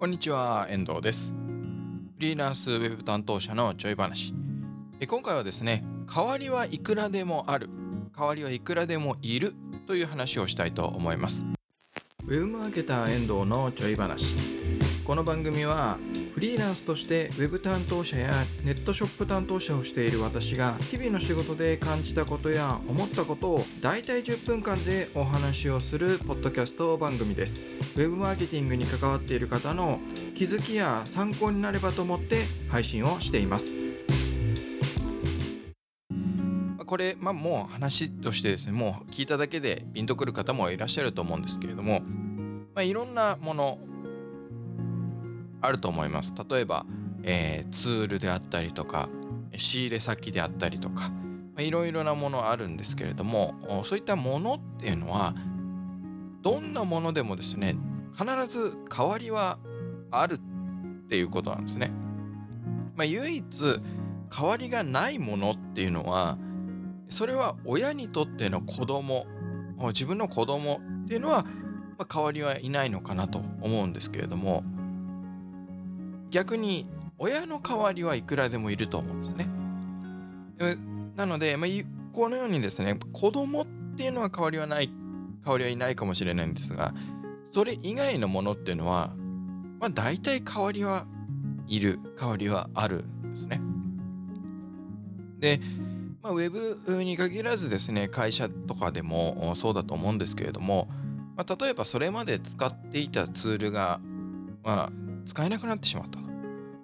こんにちは、遠藤です。フリーランスウェブ担当者のちょい話。え今回はですね、代わりはいくらでもある、代わりはいくらでもいるという話をしたいと思います。ウェブマーケター遠藤のちょい話。この番組はフリーランスとしてウェブ担当者やネットショップ担当者をしている私が日々の仕事で感じたことや思ったことを大体10分間でお話をするポッドキャスト番組ですウェブマーケティングに関わっている方の気づきや参考になればと思って配信をしていますこれ、まあ、もう話としてですねもう聞いただけでピンとくる方もいらっしゃると思うんですけれども、まあ、いろんなものあると思います例えば、えーツールであったりとか仕入れ先であったりとかまあいろいろなものあるんですけれどもそういったものっていうのはどんなものでもですね必ず代わりはあるっていうことなんですね。まあ、唯一代わりがないものっていうのはそれは親にとっての子供自分の子供っていうのは、まあ、代わりはいないのかなと思うんですけれども逆に親の代わりはいくらでもいると思うんですね。なので、まあ、このようにですね子供っていうのは代わりはない代わりはいないかもしれないんですがそれ以外のものっていうのは、まあ、大体代わりはいる代わりはあるんですね。で、まあ、ウェブに限らずですね会社とかでもそうだと思うんですけれども、まあ、例えばそれまで使っていたツールが、まあ、使えなくなってしまった。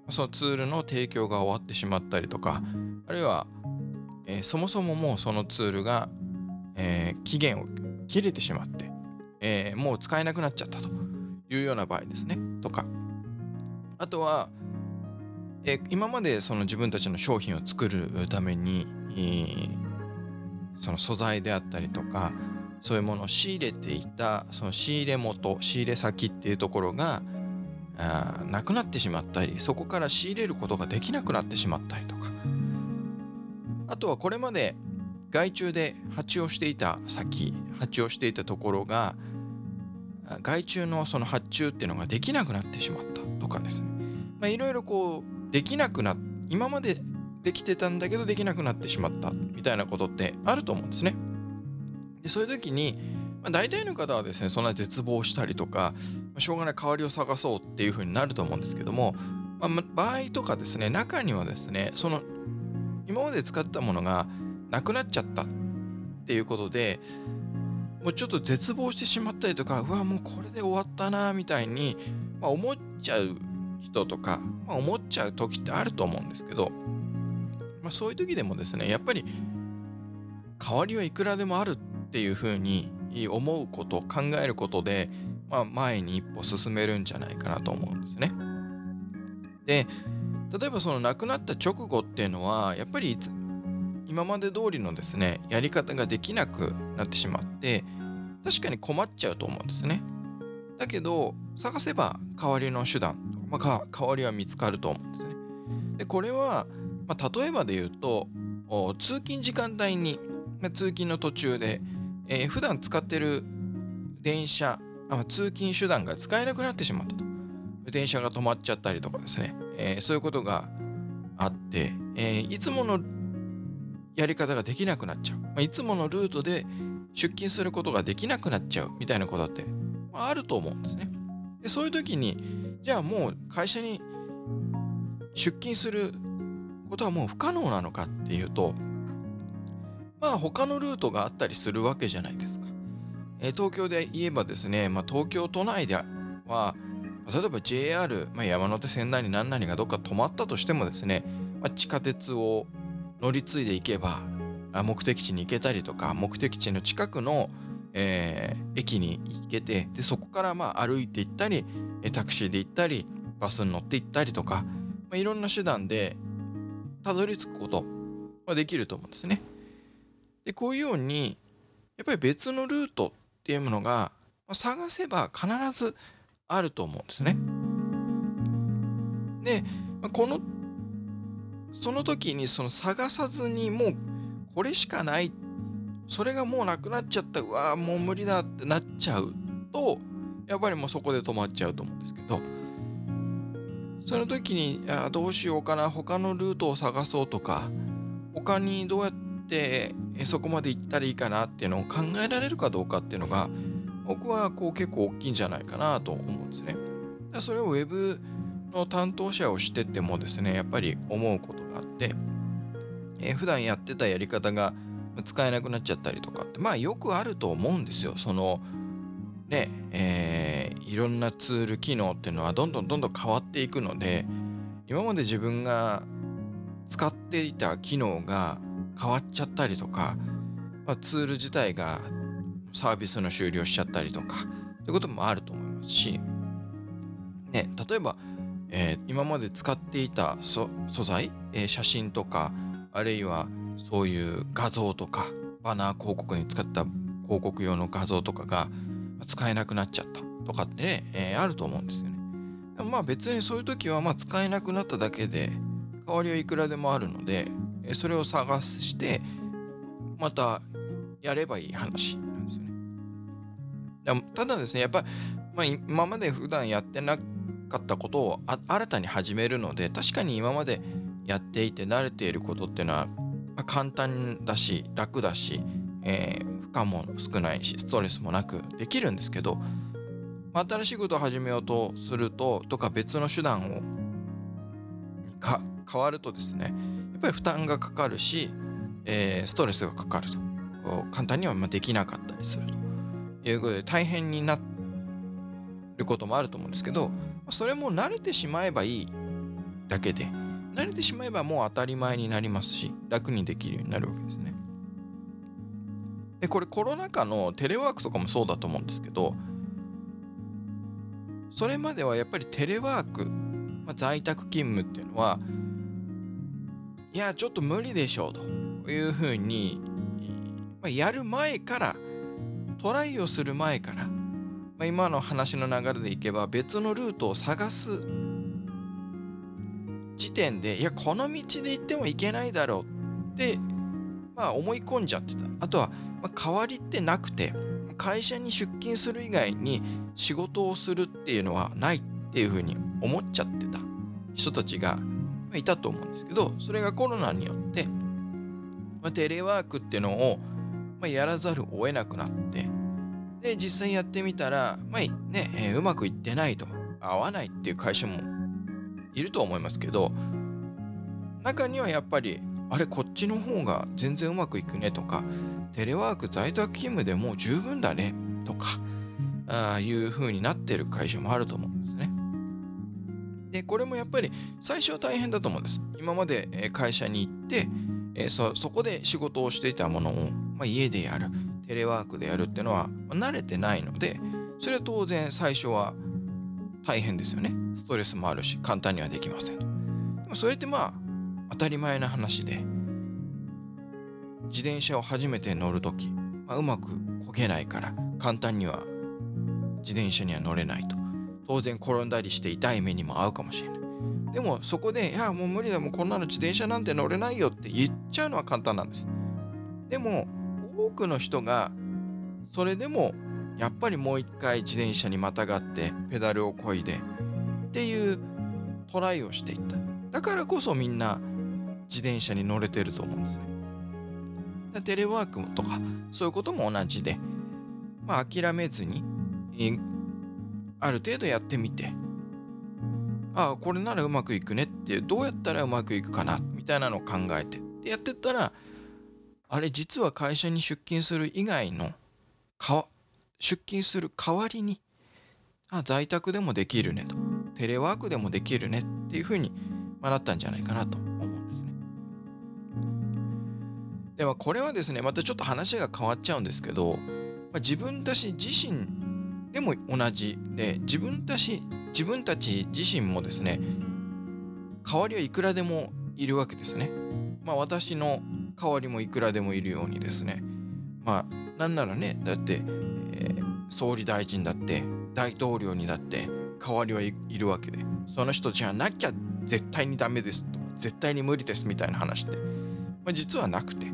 そのツールの提供が終わってしまったりとかあるいは、えーそもそももうそのツールが、えー期限を切れてしまって、えーもう使えなくなっちゃったというような場合ですねとか。あとは、え今までその自分たちの商品を作るために、その素材であったりとかそういうものを仕入れていたその仕入れ元仕入れ先っていうところがあなくなってしまったりそこから仕入れることができなくなってしまったりとか。あとはこれまで外注で発注をしていた先発注をしていたところがあ外注のその発注っていうのができなくなってしまったとかですね。いろいろこうできなくな今までできてたんだけどできなくなってしまったみたいなことってあると思うんですね。でそういう時に、まあ、大体の方はですねそんな絶望したりとか、ましょうがない代わりを探そうっていう風になると思うんですけども、まあ場合とかですね中にはですねその今まで使ったものがなくなっちゃったっていうことでもうちょっと絶望してしまったりとかうわもうこれで終わったなみたいに、まあ、思っちゃう人とか、まあ、思っちゃう時ってあると思うんですけど、まあ、そういう時でもですねやっぱり代わりはいくらでもあるっていうふうに思うこと考えることで、まあ、前に一歩進めるんじゃないかなと思うんですね。で例えばその亡くなった直後っていうのはやっぱり今まで通りのですねやり方ができなくなってしまって確かに困っちゃうと思うんですね。だけど探せば代わりの手段、まあ、か代わりは見つかると思うんですね。でこれは、まあ、例えばで言うと通勤時間帯にまあ通勤の途中で、えー普段使ってる電車あ通勤手段が使えなくなってしまったと。電車が止まっちゃったりとかですね、えーそういうことがあって、えーいつものやり方ができなくなっちゃう、まあ、いつものルートで出勤することができなくなっちゃうみたいなことって、まあ、あると思うんですね。でそういう時にじゃあもう会社に出勤することはもう不可能なのかっていうとまあ他のルートがあったりするわけじゃないですか。えー東京で言えばですね、まあ、東京都内では例えば JR、まあ、山手線なり何なりがどっか止まったとしてもですね、まあ、地下鉄を乗り継いでいけば目的地に行けたりとか目的地の近くの、えー駅に行けてでそこからまあ歩いて行ったりタクシーで行ったりバスに乗って行ったりとか、まあ、いろんな手段でたどり着くことはできると思うんですね。でこういうようにやっぱり別のルートっていうものが探せば必ずあると思うんですね。でこのその時にその探さずにもうこれしかないそれがもうなくなっちゃったうわーもう無理だってなっちゃうとやっぱりもうそこで止まっちゃうと思うんですけどその時にあどうしようかな他のルートを探そうとか他にどうやってそこまで行ったらいいかなっていうのを考えられるかどうかっていうのが僕はこう結構大きいんじゃないかなと思うんですね。だそれを Web の担当者をしててもですねやっぱり思うことがあって、えー、普段やってたやり方が使えなくなっちゃったりとかってまあよくあると思うんですよ。そのねえー、いろんなツール機能っていうのはどんどんどんどん変わっていくので今まで自分が使っていた機能が変わっちゃったりとか、まあ、ツール自体がサービスの終了しちゃったりとかということもあると思いますし、ね、例えば、えー、今まで使っていた素材、えー、写真とかあるいはそういう画像とかバナー広告に使った広告用の画像とかが使えなくなっちゃった。とかってね、えー、あると思うんですよね。でもまあ別にそういう時はま使えなくなっただけで代わりはいくらでもあるのでそれを探してまたやればいい話なんですよね。ただですねやっぱ、まあ、今まで普段やってなかったことを新たに始めるので確かに今までやっていて慣れていることっていうのは、ま、簡単だし楽だし、えー、負荷も少ないしストレスもなくできるんですけど、新しいことを始めようとするととか別の手段をか変わるとですねやっぱり負担がかかるし、えー、ストレスがかかると簡単にはできなかったりするということで大変になることもあると思うんですけどそれも慣れてしまえばいいだけで慣れてしまえばもう当たり前になりますし楽にできるようになるわけですね。でこれコロナ禍のテレワークとかもそうだと思うんですけどそれまではやっぱりテレワーク、まあ、在宅勤務っていうのはいやちょっと無理でしょうというふうに、まあ、やる前からトライをする前から、まあ、今の話の流れでいけば別のルートを探す時点でいやこの道で行っても行けないだろうってまあ思い込んじゃってた。あとは、まあ、代わりってなくて会社に出勤する以外に仕事をするっていうのはないっていうふうに思っちゃってた。人たちがいたと思うんですけどそれがコロナによって、まあ、テレワークっていうのを、まあ、やらざるを得なくなってで実際やってみたら、まあねえー、うまくいってないと合わないっていう会社もいると思いますけど中にはやっぱりあれこっちの方が全然うまくいくねとかテレワーク在宅勤務でもう十分だねとかあいう風になってる会社もあると思うんですね。でこれもやっぱり最初は大変だと思うんです。今まで会社に行って、えそこで仕事をしていたものを、まあ、家でやるテレワークでやるっていうのは、慣れてないのでそれは当然最初は大変ですよね。ストレスもあるし簡単にはできません。でもそれってまあ当たり前な話で自転車を初めて乗る時、まあ、うまくこげないから簡単には自転車には乗れないと。当然転んだりして痛い目にも遭うかもしれない。でもそこで「いやもう無理だもうこんなの自転車なんて乗れないよ」って言っちゃうのは簡単なんです。でも多くの人がそれでもやっぱりもう一回自転車にまたがってペダルをこいでっていうトライをしていった。だからこそみんな自転車に乗れてると思うんですね。テレワークとかそういうことも同じでまあ諦めずにえある程度やってみてああこれならうまくいくねってどうやったらうまくいくかなみたいなのを考えて。でやってったらあれ実は会社に出勤する以外の出勤する代わりにあ在宅でもできるねと。テレワークでもできるねっていうふうになったんじゃないかなと。ではこれはですねまたちょっと話が変わっちゃうんですけど、まあ、自分たち自身でも同じで自分たち自分たち自身もですね代わりはいくらでもいるわけですね。まあ私の代わりもいくらでもいるようにですねまあなんならねだって、えー、総理大臣だって大統領にだって代わりはいるわけでその人じゃなきゃ絶対にダメですとか絶対に無理ですみたいな話って、まあ、実はなくて、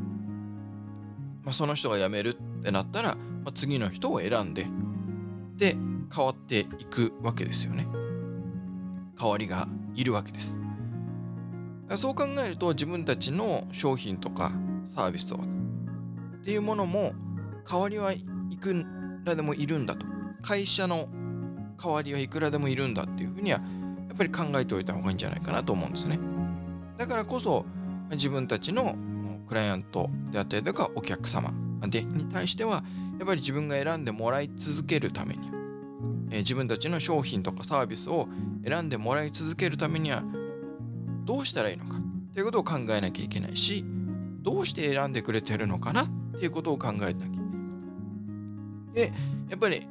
まあ、その人が辞めるってなったら、まあ、次の人を選んでで変わっていくわけですよね。代わりがいるわけです。そう考えると自分たちの商品とかサービスをっていうものも代わりはいくらでもいるんだと。会社の代わりはいくらでもいるんだっていうふうにはやっぱり考えておいた方がいいんじゃないかなと思うんですね。だからこそ自分たちのクライアントであったりとかお客様でに対してはやっぱり自分が選んでもらい続けるためには、えー、自分たちの商品とかサービスを選んでもらい続けるためにはどうしたらいいのかっていうことを考えなきゃいけないしどうして選んでくれてるのかなっていうことを考えなきゃいけない。でやっぱり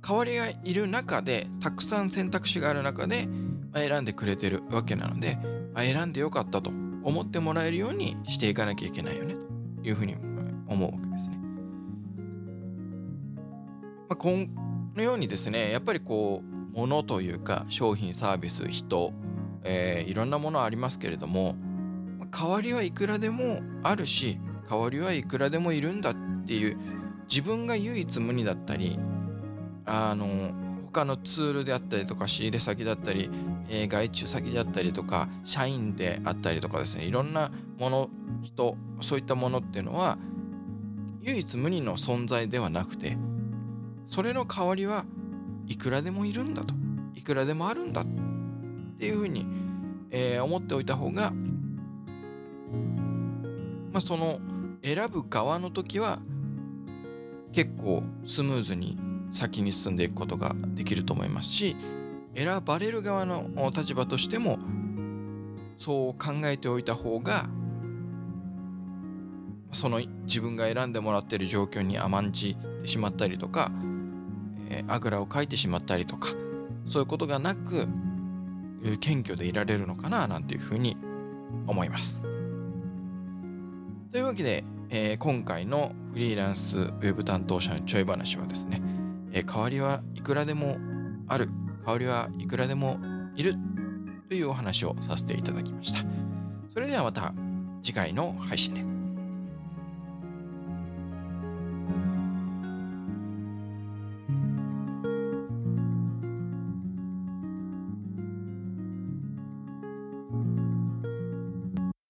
代わりがいる中でたくさん選択肢がある中で、選んでくれてるわけなので、選んでよかったと思ってもらえるようにしていかなきゃいけないよねというふうに思うわけですね。まあ、このようにですねやっぱりこう物というか商品サービス人、えー、いろんなものありますけれども代わりはいくらでもあるし代わりはいくらでもいるんだっていう自分が唯一無二だったりあの他のツールであったりとか仕入れ先だったり、えー、外注先だったりとか社員であったりとかですね。いろんなもの人そういったものっていうのは唯一無二の存在ではなくてそれの代わりはいくらでもいるんだと。いくらでもあるんだっていうふうに、えー、思っておいた方が、まあ、その選ぶ側の時は結構スムーズに先に進んでいくことができると思いますし選ばれる側の立場としてもそう考えておいた方がその自分が選んでもらってる状況に甘んじてしまったりとか、えー、あぐらをかいてしまったりとかそういうことがなく謙虚でいられるのかななんていうふうに思います。というわけで、えー、今回のフリーランスウェブ担当者のちょい話はですね、えー、代わりはいくらでもある香りはいくらでもいるというお話をさせていただきました。それではまた次回の配信で。